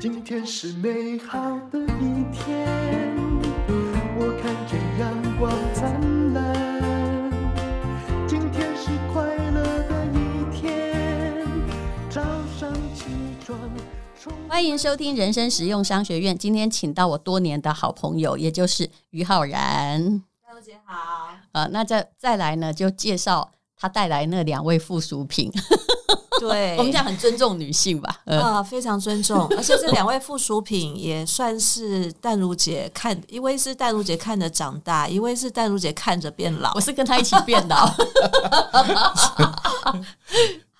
今天是美好的一天，我看见阳光灿烂。今天是快乐的一天，早上起床。欢迎收听人生实用商学院。今天请到我多年的好朋友，也就是于浩然。大姐好。呃，那再再来呢，就介绍他带来那两位附属品。对，我们讲很尊重女性吧？啊，非常尊重。而且这两位附属品也算是淡如姐看，一位是淡如姐看着长大，一位是淡如姐看着变老。我是跟她一起变老。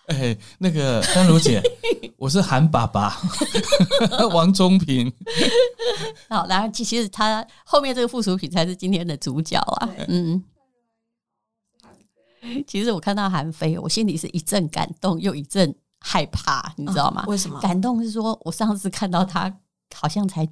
哎，那个淡如姐，我是韩爸爸，王中平。好，然后其实他后面这个附属品才是今天的主角啊。嗯。其实我看到韩非，我心里是一阵感动，又一阵害怕，你知道吗？为什么？感动是说我上次看到他好像才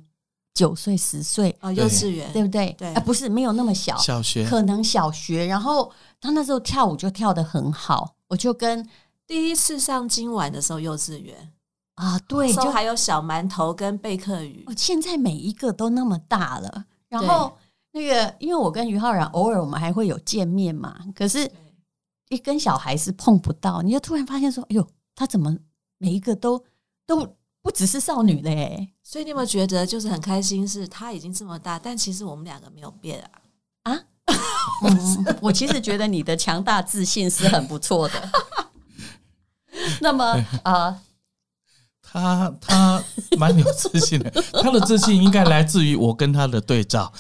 九岁、十岁啊，幼稚园对不对？对啊，不是没有那么小，小学可能小学。然后他那时候跳舞就跳得很好，我就跟第一次上今晚的时候，幼稚园啊，对，就还有小馒头跟贝克鱼。哦，现在每一个都那么大了。然后那个，因为我跟于浩然偶尔我们还会有见面嘛，可是。一跟小孩是碰不到，你就突然发现说：“哎呦，他怎么每一个都都不只是少女嘞？”所以你有没有觉得就是很开心？是他已经这么大，但其实我们两个没有变啊！啊，嗯、我其实觉得你的强大自信是很不错的。那么啊。呃他他蛮有自信的，他的自信应该来自于我跟他的对照。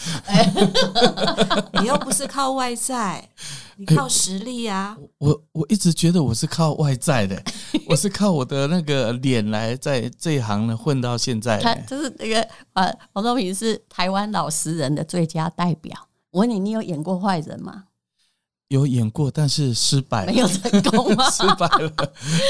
你又不是靠外在，你靠实力呀、啊欸。我我一直觉得我是靠外在的，我是靠我的那个脸来在这一行呢混到现在。他就是那个呃，黄宗平是台湾老实人的最佳代表。我问你，你有演过坏人吗？有演过，但是失败了，没有成功吗？失败了。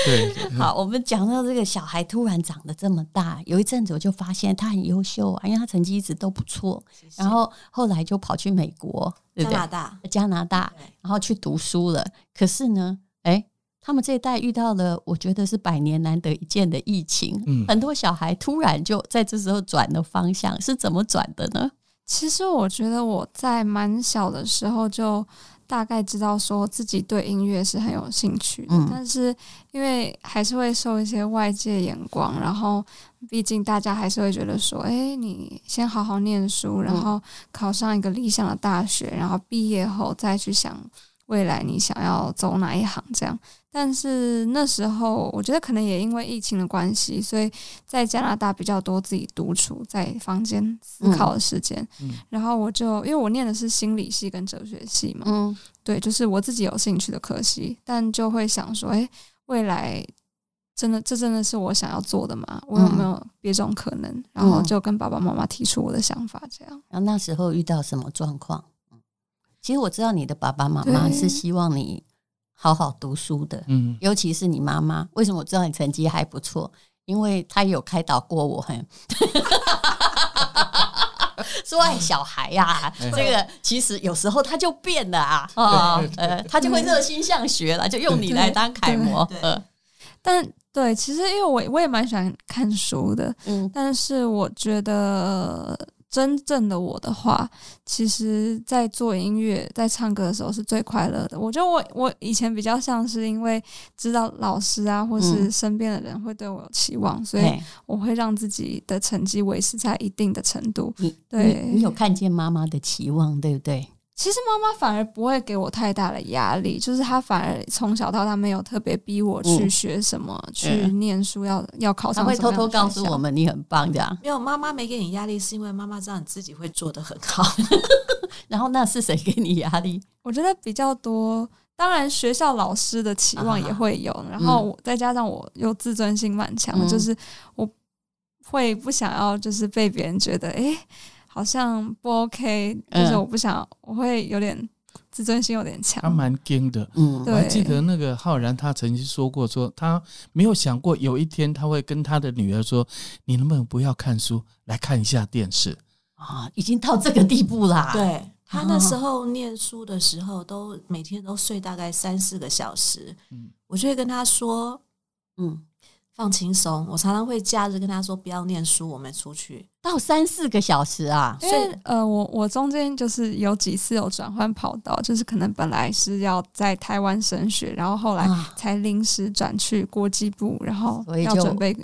对，好，我们讲到这个小孩突然长得这么大，有一阵子我就发现他很优秀啊，因为他成绩一直都不错。谢谢。然后后来就跑去美国，对不对？加拿大，加拿大，然后去读书了。可是呢，哎，他们这一代遇到了，我觉得是百年难得一见的疫情。嗯，很多小孩突然就在这时候转了方向，是怎么转的呢？其实我觉得我在蛮小的时候就。大概知道说自己对音乐是很有兴趣的，嗯、但是因为还是会受一些外界眼光，然后毕竟大家还是会觉得说，哎、欸，你先好好念书，然后考上一个理想的大学，然后毕业后再去想未来你想要走哪一行这样。但是那时候，我觉得可能也因为疫情的关系，所以在加拿大比较多自己独处在房间思考的时间。嗯嗯、然后我就因为我念的是心理系跟哲学系嘛，嗯，对，就是我自己有兴趣的科系，但就会想说，哎，未来真的这真的是我想要做的吗？我有没有别种可能？嗯、然后就跟爸爸妈妈提出我的想法，这样。然后那时候遇到什么状况？其实我知道你的爸爸妈妈是希望你。好好读书的，嗯，尤其是你妈妈。为什么我知道你成绩还不错？因为她有开导过我，很说爱小孩呀、啊。这个其实有时候他就变了啊，哦，呃，他就会热心向学了，就用你来当楷模。呃，但对，其实因为我我也蛮喜欢看书的，嗯，但是我觉得。真正的我的话，其实，在做音乐、在唱歌的时候是最快乐的。我觉得我我以前比较像是因为知道老师啊，或是身边的人会对我有期望，嗯、所以我会让自己的成绩维持在一定的程度。你对你，你有看见妈妈的期望，对不对？其实妈妈反而不会给我太大的压力，就是她反而从小到大没有特别逼我去学什么，嗯、去念书要，要要考上。她会偷偷告诉我们你很棒，这样。没有，妈妈没给你压力，是因为妈妈知道你自己会做得很好。然后那是谁给你压力？我觉得比较多，当然学校老师的期望也会有，啊、然后我再加上我又自尊心蛮强，嗯、就是我会不想要就是被别人觉得哎。诶好像不 OK，就是我不想，嗯、我会有点自尊心有点强。他蛮硬的，嗯，我还记得那个浩然，他曾经说过说，说他没有想过有一天他会跟他的女儿说：“你能不能不要看书，来看一下电视？”啊，已经到这个地步啦。对，他那时候念书的时候，都每天都睡大概三四个小时。嗯，我就会跟他说：“嗯。”放轻松。我常常会假日跟他说不要念书，我们出去到三四个小时啊。所以呃，我我中间就是有几次有转换跑道，就是可能本来是要在台湾升学，然后后来才临时转去国际部，然后要准备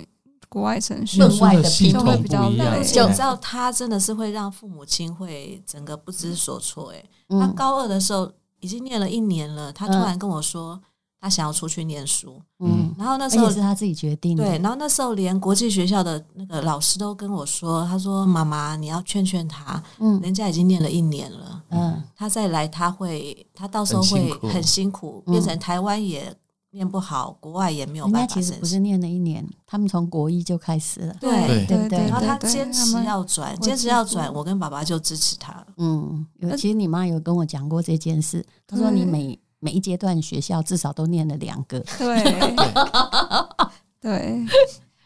国外程序，分外的拼就会比较累。就知道他真的是会让父母亲会整个不知所措。哎，他高二的时候已经念了一年了，他突然跟我说。他想要出去念书，嗯，然后那时候是他自己决定的，对，然后那时候连国际学校的那个老师都跟我说，他说：“妈妈，你要劝劝他，嗯，人家已经念了一年了，嗯，他再来他会，他到时候会很辛苦，变成台湾也念不好，国外也没有办法。其实不是念了一年，他们从国一就开始了，对对对，然后他坚持要转，坚持要转，我跟爸爸就支持他，嗯，其实你妈有跟我讲过这件事，她说你每。每一阶段学校至少都念了两个，对，对，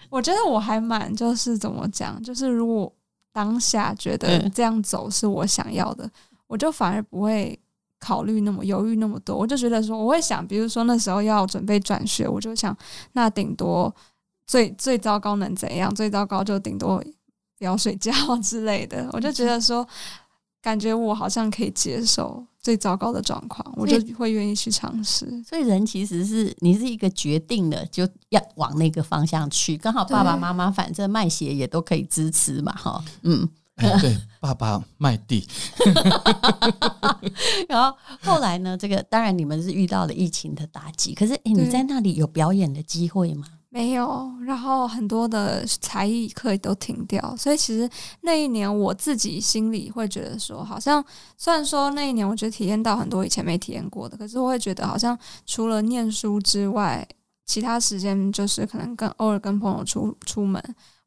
我觉得我还蛮就是怎么讲，就是如果当下觉得这样走是我想要的，我就反而不会考虑那么犹豫那么多，我就觉得说我会想，比如说那时候要准备转学，我就想那顶多最最糟糕能怎样？最糟糕就顶多不要睡觉之类的，我就觉得说。感觉我好像可以接受最糟糕的状况，我就会愿意去尝试。所以人其实是你是一个决定了就要往那个方向去，刚好爸爸妈妈反正卖鞋也都可以支持嘛，哈，嗯，哎，对，爸爸卖地，然后后来呢，这个当然你们是遇到了疫情的打击，可是哎，你在那里有表演的机会吗？没有，然后很多的才艺课也都停掉，所以其实那一年我自己心里会觉得说，好像虽然说那一年我觉得体验到很多以前没体验过的，可是我会觉得好像除了念书之外，其他时间就是可能跟偶尔跟朋友出出门，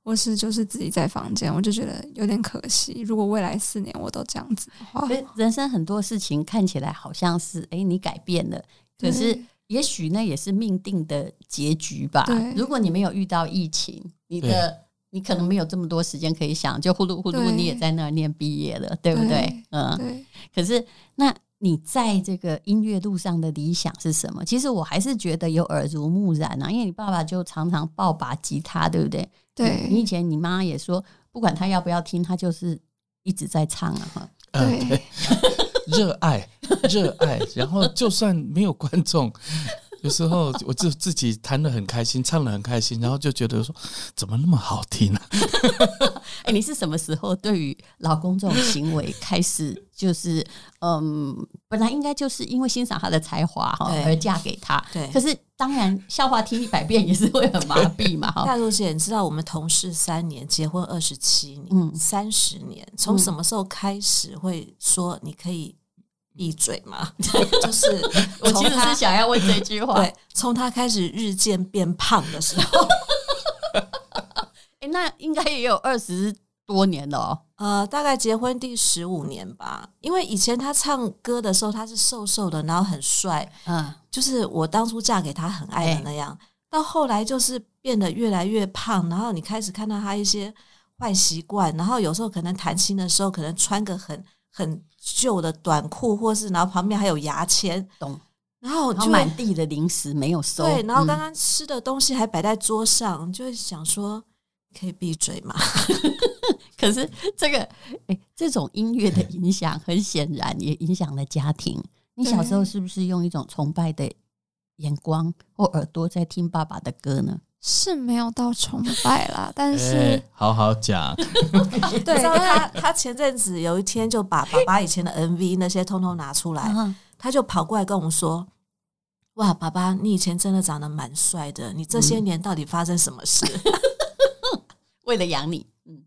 或是就是自己在房间，我就觉得有点可惜。如果未来四年我都这样子的话，所以人生很多事情看起来好像是哎你改变了，可是。也许那也是命定的结局吧。如果你没有遇到疫情，你的你可能没有这么多时间可以想，就呼噜呼噜，你也在那儿念毕业了，对，不对？嗯。对可是，那你在这个音乐路上的理想是什么？其实我还是觉得有耳濡目染啊，因为你爸爸就常常抱把吉他，对不对？对。你以前你妈也说，不管他要不要听，他就是一直在唱啊，对。热爱，热爱，然后就算没有观众，有时候我就 自己弹得很开心，唱得很开心，然后就觉得说怎么那么好听呢？哎、欸，你是什么时候对于老公这种行为开始就是嗯，本来应该就是因为欣赏他的才华哈而嫁给他，对。可是当然笑话听一百遍也是会很麻痹嘛 哈。大陆姐，你知道我们同事三年，结婚二十七年，嗯，三十年，从什么时候开始会说你可以？闭嘴嘛，就是我其实是想要问这句话。对，从他开始日渐变胖的时候，哎，那应该也有二十多年了哦。呃，大概结婚第十五年吧。因为以前他唱歌的时候，他是瘦瘦的，然后很帅，嗯，就是我当初嫁给他很爱的那样。到后来就是变得越来越胖，然后你开始看到他一些坏习惯，然后有时候可能谈心的时候，可能穿个很很。旧的短裤，或是然后旁边还有牙签，懂？然后就满地的零食没有收，对，然后刚刚吃的东西还摆在桌上，嗯、就会想说可以闭嘴吗？可是这个，哎，这种音乐的影响，很显然也影响了家庭。你小时候是不是用一种崇拜的眼光或耳朵在听爸爸的歌呢？是没有到崇拜啦，但是、欸、好好讲。对，他他前阵子有一天就把爸爸以前的 MV 那些通通拿出来，他就跑过来跟我们说：“哇，爸爸，你以前真的长得蛮帅的，你这些年到底发生什么事？嗯、为了养你。”嗯，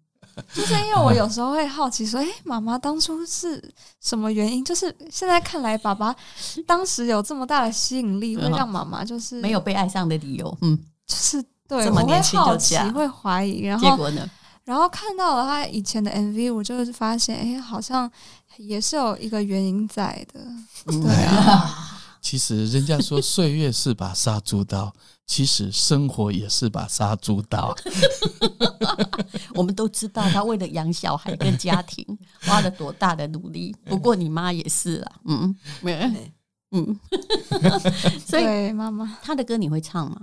就是因为我有时候会好奇说：“ 哎、欸，妈妈当初是什么原因？就是现在看来，爸爸当时有这么大的吸引力，会让妈妈就是没有被爱上的理由。”嗯。就是对，我会好奇，会怀疑，然后结果呢？然后看到了他以前的 MV，我就发现，哎，好像也是有一个原因在的。对啊，其实人家说岁月是把杀猪刀，其实生活也是把杀猪刀。我们都知道他为了养小孩跟家庭花了多大的努力，不过你妈也是啊，嗯，没，嗯，所以妈妈他的歌你会唱吗？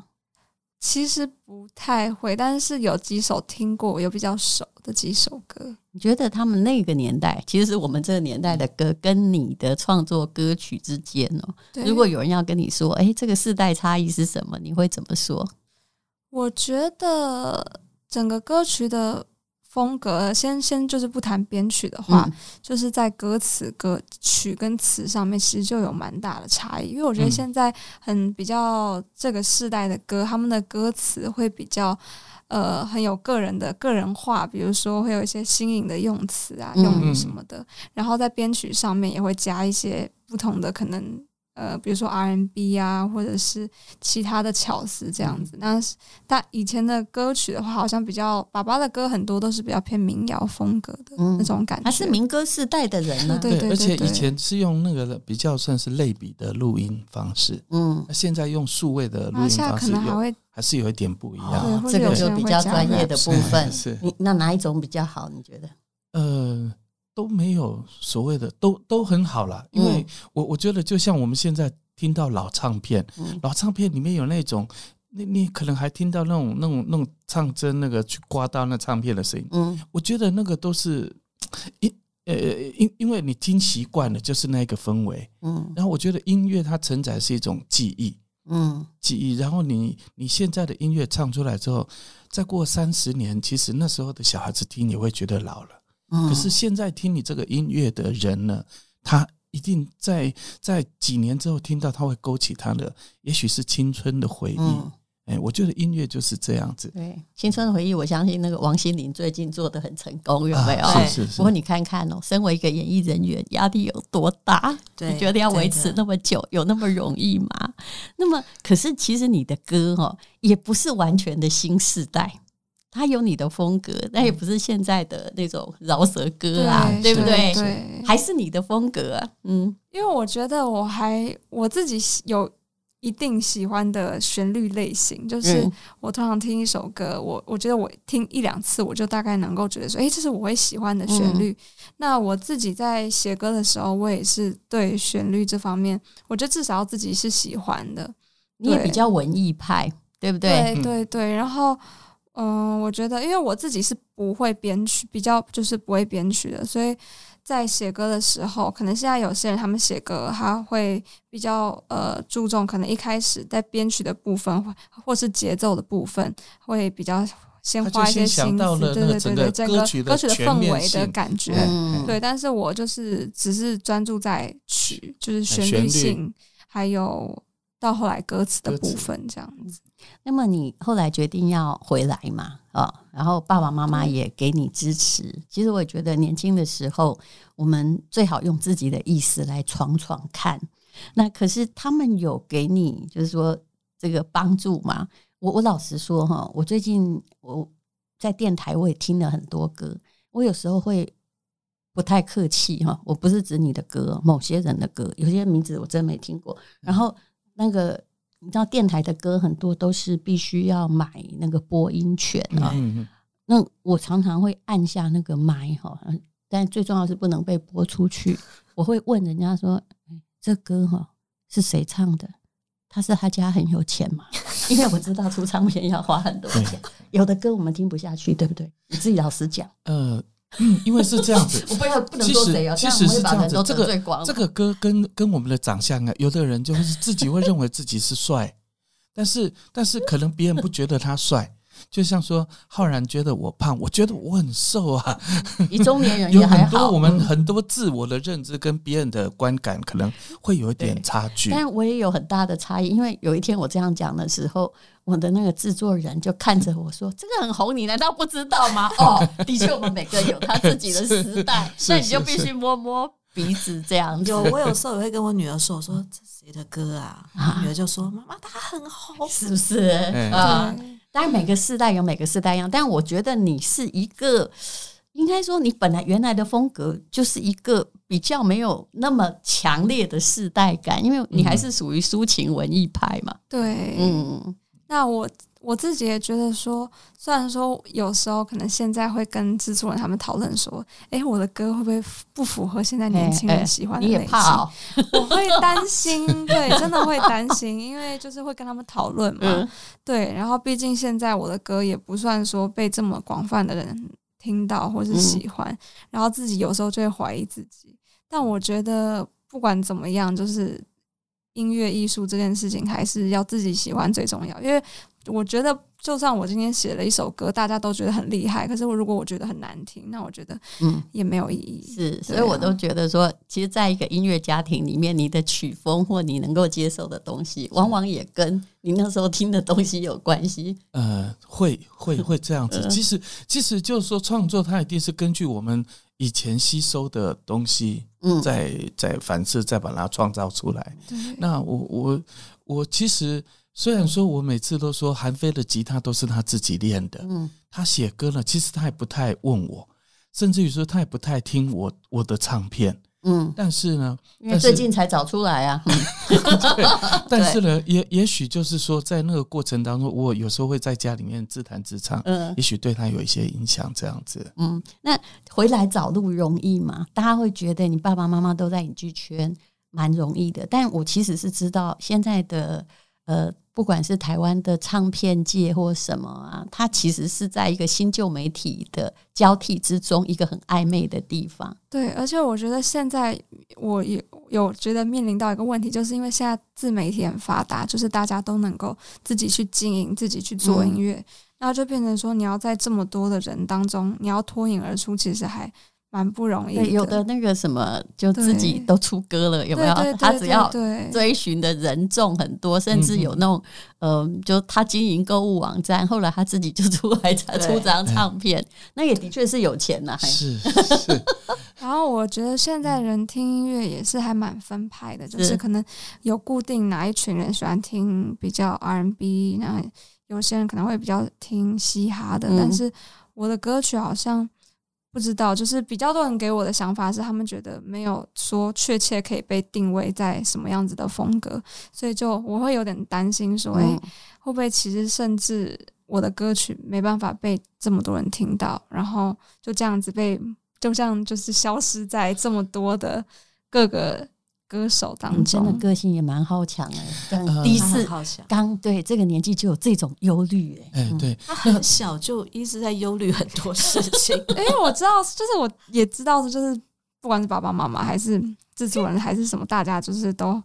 其实不太会，但是有几首听过，有比较熟的几首歌。你觉得他们那个年代，其实是我们这个年代的歌，跟你的创作歌曲之间哦，如果有人要跟你说，哎，这个世代差异是什么？你会怎么说？我觉得整个歌曲的。风格先先就是不谈编曲的话，嗯、就是在歌词、歌曲跟词上面，其实就有蛮大的差异。因为我觉得现在很比较这个世代的歌，他们的歌词会比较呃很有个人的个人化，比如说会有一些新颖的用词啊、用语什么的，嗯、然后在编曲上面也会加一些不同的可能。呃，比如说 R&B 啊，或者是其他的巧思这样子。那、嗯、但以前的歌曲的话，好像比较爸爸的歌很多都是比较偏民谣风格的那种感觉。还是民歌世代的人呢、啊，对，对，对，对，对，而且以前是用那个比较算是类比的录音方式，嗯，那现在用数位的录音方式，可能还会还是有一点不一样。哦、这个就比较专业的部分。是，你那哪一种比较好？你觉得？呃。都没有所谓的，都都很好啦。因为我我觉得就像我们现在听到老唱片，嗯、老唱片里面有那种，你你可能还听到那种那种那种唱针那个去刮到那唱片的声音，嗯，我觉得那个都是因呃因因为你听习惯了，就是那个氛围，嗯，然后我觉得音乐它承载是一种记忆，嗯，记忆，然后你你现在的音乐唱出来之后，再过三十年，其实那时候的小孩子听也会觉得老了。可是现在听你这个音乐的人呢，他一定在在几年之后听到，他会勾起他的，也许是青春的回忆。嗯，哎，我觉得音乐就是这样子。对，青春的回忆，我相信那个王心凌最近做得很成功，有没有？啊、是是是。不过你看看哦，身为一个演艺人员，压力有多大？对，你觉得要维持那么久，有那么容易吗？那么，可是其实你的歌哦，也不是完全的新世代。他有你的风格，但也不是现在的那种饶舌歌啊，对，对不对？对，还是你的风格啊。嗯，因为我觉得我还我自己有一定喜欢的旋律类型，就是我通常听一首歌，我我觉得我听一两次，我就大概能够觉得说，哎，这是我会喜欢的旋律。嗯、那我自己在写歌的时候，我也是对旋律这方面，我觉得至少要自己是喜欢的。你也比较文艺派，对不对？对对对，然后。嗯，我觉得，因为我自己是不会编曲，比较就是不会编曲的，所以在写歌的时候，可能现在有些人他们写歌，他会比较呃注重，可能一开始在编曲的部分，或或是节奏的部分，会比较先花一些心思，对对对对，整个歌曲的氛围的感觉，嗯、对。但是我就是只是专注在曲，就是旋律性，还有到后来歌词的部分这样子。那么你后来决定要回来嘛？啊、哦，然后爸爸妈妈也给你支持。其实我也觉得年轻的时候，我们最好用自己的意思来闯闯看。那可是他们有给你，就是说这个帮助吗？我我老实说哈，我最近我在电台我也听了很多歌，我有时候会不太客气哈。我不是指你的歌，某些人的歌，有些名字我真没听过。然后那个。你知道电台的歌很多都是必须要买那个播音权啊，那我常常会按下那个麦哈，但最重要是不能被播出去。我会问人家说：“这歌哈是谁唱的？他是他家很有钱吗？” 因为我知道出唱片要花很多钱，有的歌我们听不下去，对不对？你自己老实讲。呃。嗯，因为是这样子，我不要不能说谁啊，其实是这样子，这个这个歌跟跟我们的长相啊，有的人就是自己会认为自己是帅，但是但是可能别人不觉得他帅。就像说，浩然觉得我胖，我觉得我很瘦啊。你中年人 有很多我们很多自我的认知跟别人的观感可能会有一点差距，但我也有很大的差异。因为有一天我这样讲的时候，我的那个制作人就看着我说：“这个很红，你难道不知道吗？”哦，的确，我们每个人有他自己的时代，所以你就必须摸摸鼻子这样子。有，我有时候也会跟我女儿说：“我说这谁的歌啊？”女儿就说：“妈妈，他很红，是不是？”啊。当然，每个世代有每个世代一样，但我觉得你是一个，应该说你本来原来的风格就是一个比较没有那么强烈的世代感，因为你还是属于抒情文艺派嘛。对，嗯，那我我自己也觉得说，虽然说有时候可能现在会跟制作人他们讨论说，哎、欸，我的歌会不会不符合现在年轻人喜欢的类型？我会担心，对，真的会担心，因为就是会跟他们讨论嘛，嗯、对。然后毕竟现在我的歌也不算说被这么广泛的人听到或是喜欢，嗯、然后自己有时候就会怀疑自己。但我觉得不管怎么样，就是音乐艺术这件事情还是要自己喜欢最重要，因为。我觉得，就算我今天写了一首歌，大家都觉得很厉害，可是我如果我觉得很难听，那我觉得嗯也没有意义。是，所以我都觉得说，其实在一个音乐家庭里面，你的曲风或你能够接受的东西，往往也跟你那时候听的东西有关系。呃，会会会这样子。其实其实就是说，创作它一定是根据我们以前吸收的东西，嗯，再再反思，再把它创造出来。那我我我其实。虽然说，我每次都说韩非的吉他都是他自己练的，嗯，他写歌呢，其实他也不太问我，甚至于说他也不太听我我的唱片，嗯，但是呢，因为最近才找出来啊，但是呢，也也许就是说，在那个过程当中，我有时候会在家里面自弹自唱，嗯，也许对他有一些影响，这样子，嗯，那回来找路容易吗？大家会觉得你爸爸妈妈都在影剧圈，蛮容易的，但我其实是知道现在的呃。不管是台湾的唱片界或什么啊，它其实是在一个新旧媒体的交替之中，一个很暧昧的地方。对，而且我觉得现在我也有觉得面临到一个问题，就是因为现在自媒体很发达，就是大家都能够自己去经营、自己去做音乐，嗯、然后就变成说，你要在这么多的人当中，你要脱颖而出，其实还。蛮不容易的，有的那个什么，就自己都出歌了，有没有？他只要追寻的人众很多，甚至有那种，嗯，就他经营购物网站，后来他自己就出来才出张唱片，那也的确是有钱呐。是 是。然后我觉得现在人听音乐也是还蛮分派的，就是可能有固定哪一群人喜欢听比较 R&B，那有些人可能会比较听嘻哈的，但是我的歌曲好像。不知道，就是比较多人给我的想法是，他们觉得没有说确切可以被定位在什么样子的风格，所以就我会有点担心说，哎、嗯，会不会其实甚至我的歌曲没办法被这么多人听到，然后就这样子被，就这样就是消失在这么多的各个。歌手当中，真的个性也蛮好强哎，第一次刚对这个年纪就有这种忧虑哎，哎对，他很小就一直在忧虑很多事情，因为我知道，就是我也知道，就是不管是爸爸妈妈还是制作人还是什么，大家就是都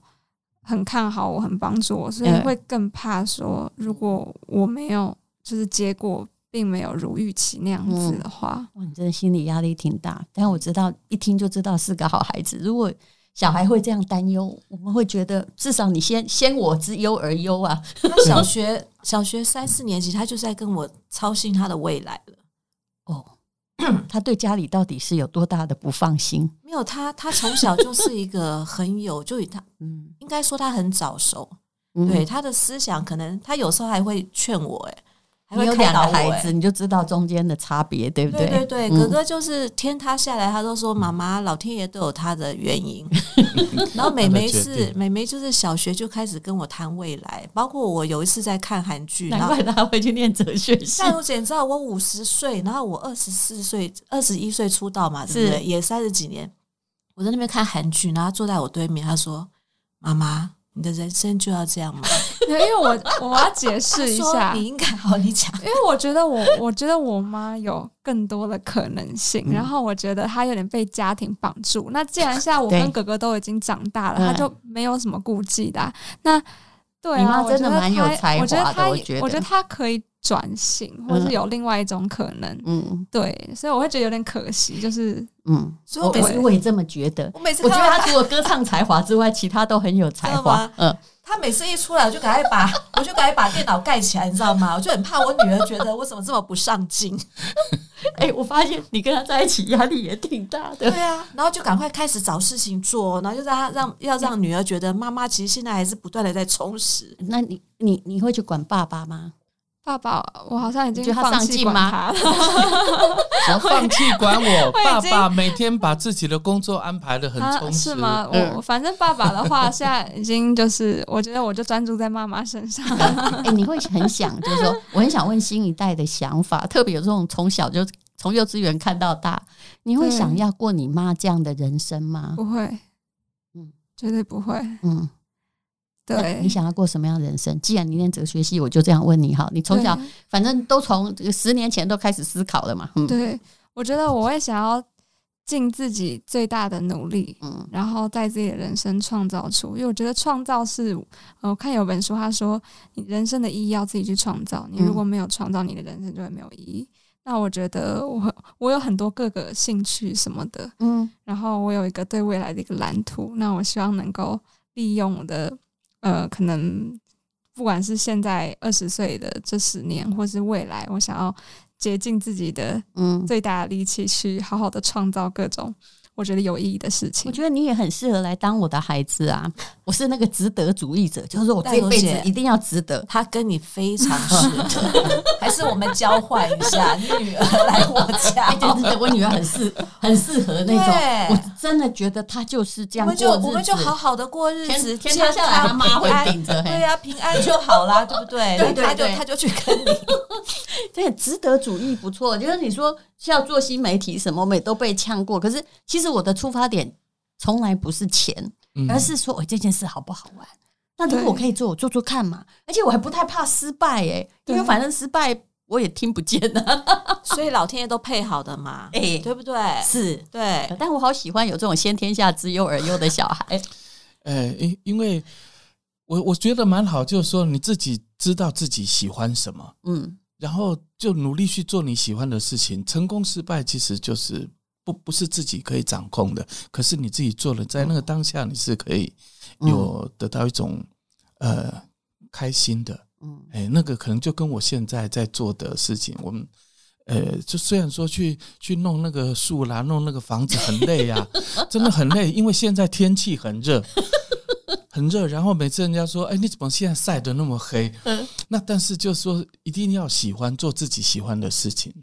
很看好我，很帮助我，所以会更怕说，如果我没有就是结果并没有如预期那样子的话，哇，你真的心理压力挺大。但我知道一听就知道是个好孩子，如果。小孩会这样担忧，我们会觉得至少你先先我之忧而忧啊。他小学 小学三四年级，他就在跟我操心他的未来了。哦，他对家里到底是有多大的不放心？没有，他他从小就是一个很有，就以他 嗯，应该说他很早熟。嗯、对他的思想，可能他有时候还会劝我，哎。还有两个孩子，你就知道中间的差别，对不对？对对对，哥哥就是天塌下来，他都说妈妈，老天爷都有他的原因。然后妹妹是妹妹，就是小学就开始跟我谈未来，包括我有一次在看韩剧，难怪他会去念哲学系。但我简直知道，我五十岁，然后我二十四岁、二十一岁出道嘛，对不对？也三十几年，我在那边看韩剧，然后坐在我对面，他说：“妈妈。”你的人生就要这样吗？因为我我要解释一下，你应该好，你讲。因为我觉得我我觉得我妈有更多的可能性，嗯、然后我觉得她有点被家庭绑住。那既然现在我跟哥哥都已经长大了，她就没有什么顾忌的、啊。那对啊，真的蛮有才华的。我觉得她，我觉得她可以。转型，或是有另外一种可能，嗯，对，所以我会觉得有点可惜，就是，嗯，所以我每次我也这么觉得。我每次我觉得他除了歌唱才华之外，其他都很有才华。嗯，他每次一出来，我就赶快把，我就赶快把电脑盖起来，你知道吗？我就很怕我女儿觉得我怎么这么不上进。哎，我发现你跟他在一起压力也挺大的。对啊，然后就赶快开始找事情做，然后就让他让要让女儿觉得妈妈其实现在还是不断的在充实。那你你你会去管爸爸吗？爸爸，我好像已经放弃管他了？我放弃管我 爸爸，每天把自己的工作安排的很充实，是吗？我反正爸爸的话，现在已经就是，我觉得我就专注在妈妈身上。哎、欸，你会很想，就是说，我很想问新一代的想法，特别有这种从小就从幼稚园看到大，你会想要过你妈这样的人生吗？不会，嗯，绝对不会，嗯。对，你想要过什么样的人生？既然你念哲学系，我就这样问你哈。你从小反正都从十年前都开始思考了嘛。嗯，对，我觉得我会想要尽自己最大的努力，嗯，然后在自己的人生创造出。因为我觉得创造是，我看有本书他说，你人生的意义要自己去创造。你如果没有创造，你的人生就会没有意义。那我觉得我我有很多各个兴趣什么的，嗯，然后我有一个对未来的一个蓝图。那我希望能够利用我的。呃，可能不管是现在二十岁的这十年，或是未来，我想要竭尽自己的嗯最大的力气，去好好的创造各种。我觉得有意义的事情，我觉得你也很适合来当我的孩子啊！我是那个值得主义者，就是说我这辈子一定要值得。他跟你非常适合，还是我们交换一下，你女儿来我家，哎，对对对，我女儿很适很适合那种。我真的觉得她就是这样过日子，我们就我们就好好的过日子，天塌下来，他妈会顶着，对呀，平安就好啦，对不对？对对对，他就去跟你，对，值得主义不错。就是你说。是要做新媒体什么，我们也都被呛过。可是其实我的出发点从来不是钱，而是说，我这件事好不好玩？那如果我可以做，我做做看嘛。而且我还不太怕失败，诶，因为反正失败我也听不见啊。所以老天爷都配好的嘛，哎，对不对？是对。但我好喜欢有这种先天下之忧而忧的小孩。哎，因因为我我觉得蛮好，就是说你自己知道自己喜欢什么，嗯。然后就努力去做你喜欢的事情，成功失败其实就是不不是自己可以掌控的。可是你自己做了，在那个当下你是可以有得到一种呃开心的，嗯，哎，那个可能就跟我现在在做的事情，我们呃，就虽然说去去弄那个树啦，弄那个房子很累呀，真的很累，因为现在天气很热。很热，然后每次人家说：“哎，你怎么现在晒得那么黑？”嗯，那但是就是说，一定要喜欢做自己喜欢的事情。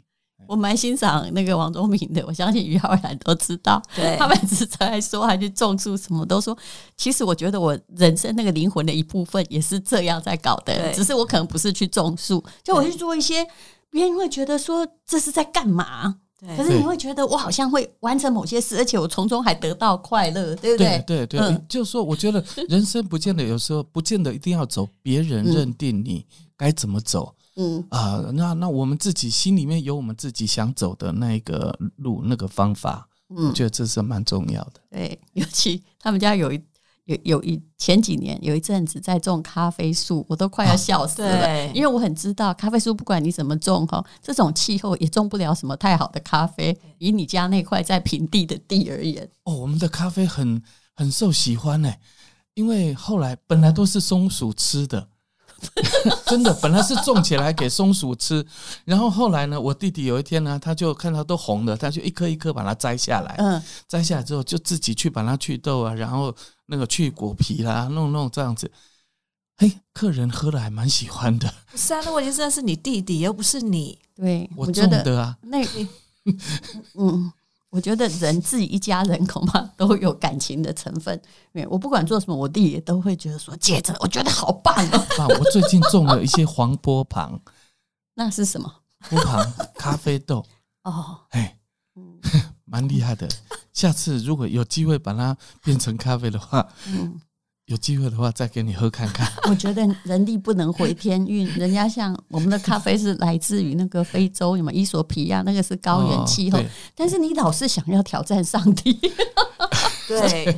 我蛮欣赏那个王宗明的，我相信于浩然都知道。对，他每次在说还去种树，什么都说。其实我觉得我人生那个灵魂的一部分也是这样在搞的，只是我可能不是去种树，就我去做一些别人会觉得说这是在干嘛。可是你会觉得我好像会完成某些事，而且我从中还得到快乐，对不对？对对对，嗯、就是说，我觉得人生不见得有时候不见得一定要走别人认定你该怎么走，嗯啊、呃，那那我们自己心里面有我们自己想走的那个路，那个方法，嗯，我觉得这是蛮重要的。对，尤其他们家有一。有有一前几年有一阵子在种咖啡树，我都快要笑死了。对，因为我很知道咖啡树不管你怎么种哈，这种气候也种不了什么太好的咖啡。以你家那块在平地的地而言，哦，我们的咖啡很很受喜欢呢，因为后来本来都是松鼠吃的。真的，本来是种起来给松鼠吃，然后后来呢，我弟弟有一天呢，他就看到都红了，他就一颗一颗把它摘下来，嗯，摘下来之后就自己去把它去豆啊，然后那个去果皮啦，弄弄这样子，嘿，客人喝了还蛮喜欢的。不是啊，那问题是那，是你弟弟又不是你，对，我种的啊，那，嗯。我觉得人自己一家人恐怕都有感情的成分。我不管做什么，我弟也都会觉得说：“姐姐，我觉得好棒哦！”我最近种了一些黄波旁，那是什么？波旁咖啡豆哦，哎，蛮厉害的。下次如果有机会把它变成咖啡的话，嗯。有机会的话，再给你喝看看。我觉得人力不能回天运，人家像我们的咖啡是来自于那个非洲，什么伊索比亚，那个是高原气候。哦、但是你老是想要挑战上帝，对，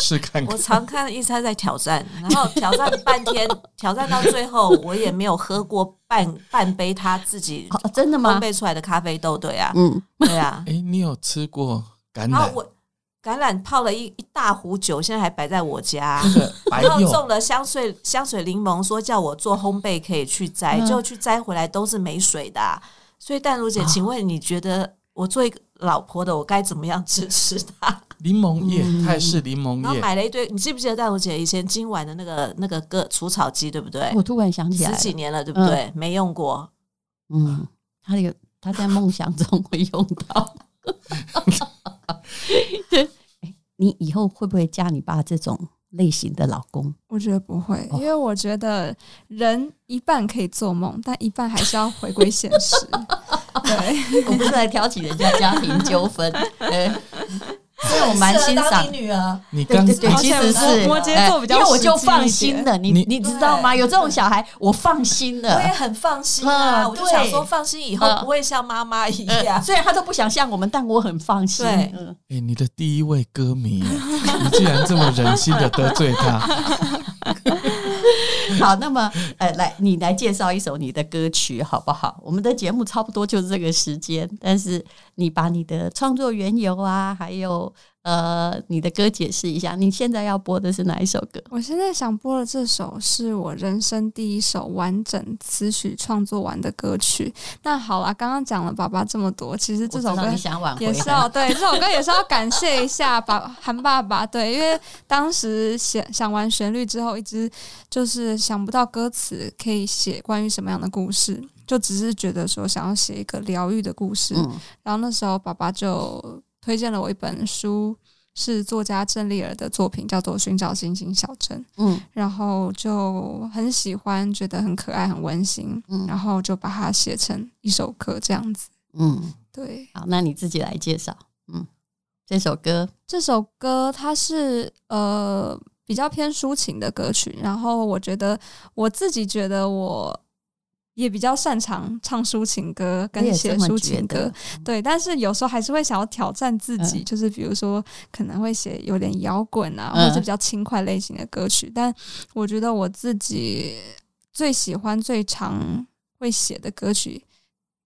是看看。我常看一餐在挑战，然后挑战半天，挑战到最后，我也没有喝过半半杯他自己真的吗？烘焙出来的咖啡豆，对啊，嗯，对啊。哎，你有吃过橄榄？橄榄泡了一一大壶酒，现在还摆在我家。然后种了香水香水柠檬，说叫我做烘焙可以去摘，就去摘回来都是没水的啊。所以淡如姐，请问你觉得我做一个老婆的，我该怎么样支持她？柠檬叶，泰式柠檬叶。然后买了一堆，你记不记得戴茹姐以前今晚的那个那个割除草机，对不对？我突然想起来，十几年了，对不对？没用过。嗯，他有他在梦想中会用到。你以后会不会嫁你爸这种类型的老公？我觉得不会，因为我觉得人一半可以做梦，但一半还是要回归现实。对，我不是来挑起人家家庭纠纷。所以我蛮欣赏你女儿，你刚对对，其实是摩羯座比较，因为我就放心了。你你知道吗？有这种小孩，我放心了。我也很放心啊，我就想说，放心以后不会像妈妈一样。虽然他都不想像我们，但我很放心。嗯，哎，你的第一位歌迷，你竟然这么忍心的得罪他。好，那么呃，来，你来介绍一首你的歌曲好不好？我们的节目差不多就是这个时间，但是你把你的创作缘由啊，还有。呃，你的歌解释一下，你现在要播的是哪一首歌？我现在想播的这首是我人生第一首完整词曲创作完的歌曲。那好了，刚刚讲了爸爸这么多，其实这首歌也是要 对，这首歌也是要感谢一下爸韩爸爸。对，因为当时写想完旋律之后，一直就是想不到歌词可以写关于什么样的故事，就只是觉得说想要写一个疗愈的故事。嗯，然后那时候爸爸就。推荐了我一本书，是作家郑丽儿的作品，叫做《寻找星星小镇》。嗯，然后就很喜欢，觉得很可爱、很温馨。嗯，然后就把它写成一首歌这样子。嗯，对。好，那你自己来介绍。嗯，这首歌，这首歌它是呃比较偏抒情的歌曲。然后我觉得我自己觉得我。也比较擅长唱抒情歌跟写抒情歌，对，但是有时候还是会想要挑战自己，嗯、就是比如说可能会写有点摇滚啊，或者比较轻快类型的歌曲。嗯、但我觉得我自己最喜欢、最常会写的歌曲，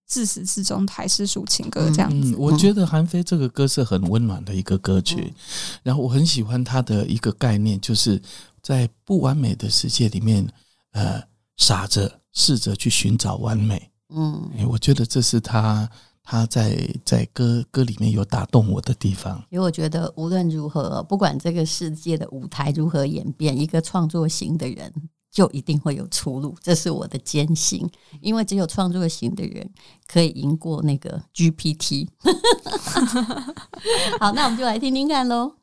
自始至终还是抒情歌这样子。我觉得韩非这个歌是很温暖的一个歌曲，嗯、然后我很喜欢他的一个概念，就是在不完美的世界里面，呃，傻着。试着去寻找完美，嗯，我觉得这是他他在在歌歌里面有打动我的地方。因为我觉得无论如何，不管这个世界的舞台如何演变，一个创作型的人就一定会有出路，这是我的坚信。因为只有创作型的人可以赢过那个 GPT。好，那我们就来听听看喽。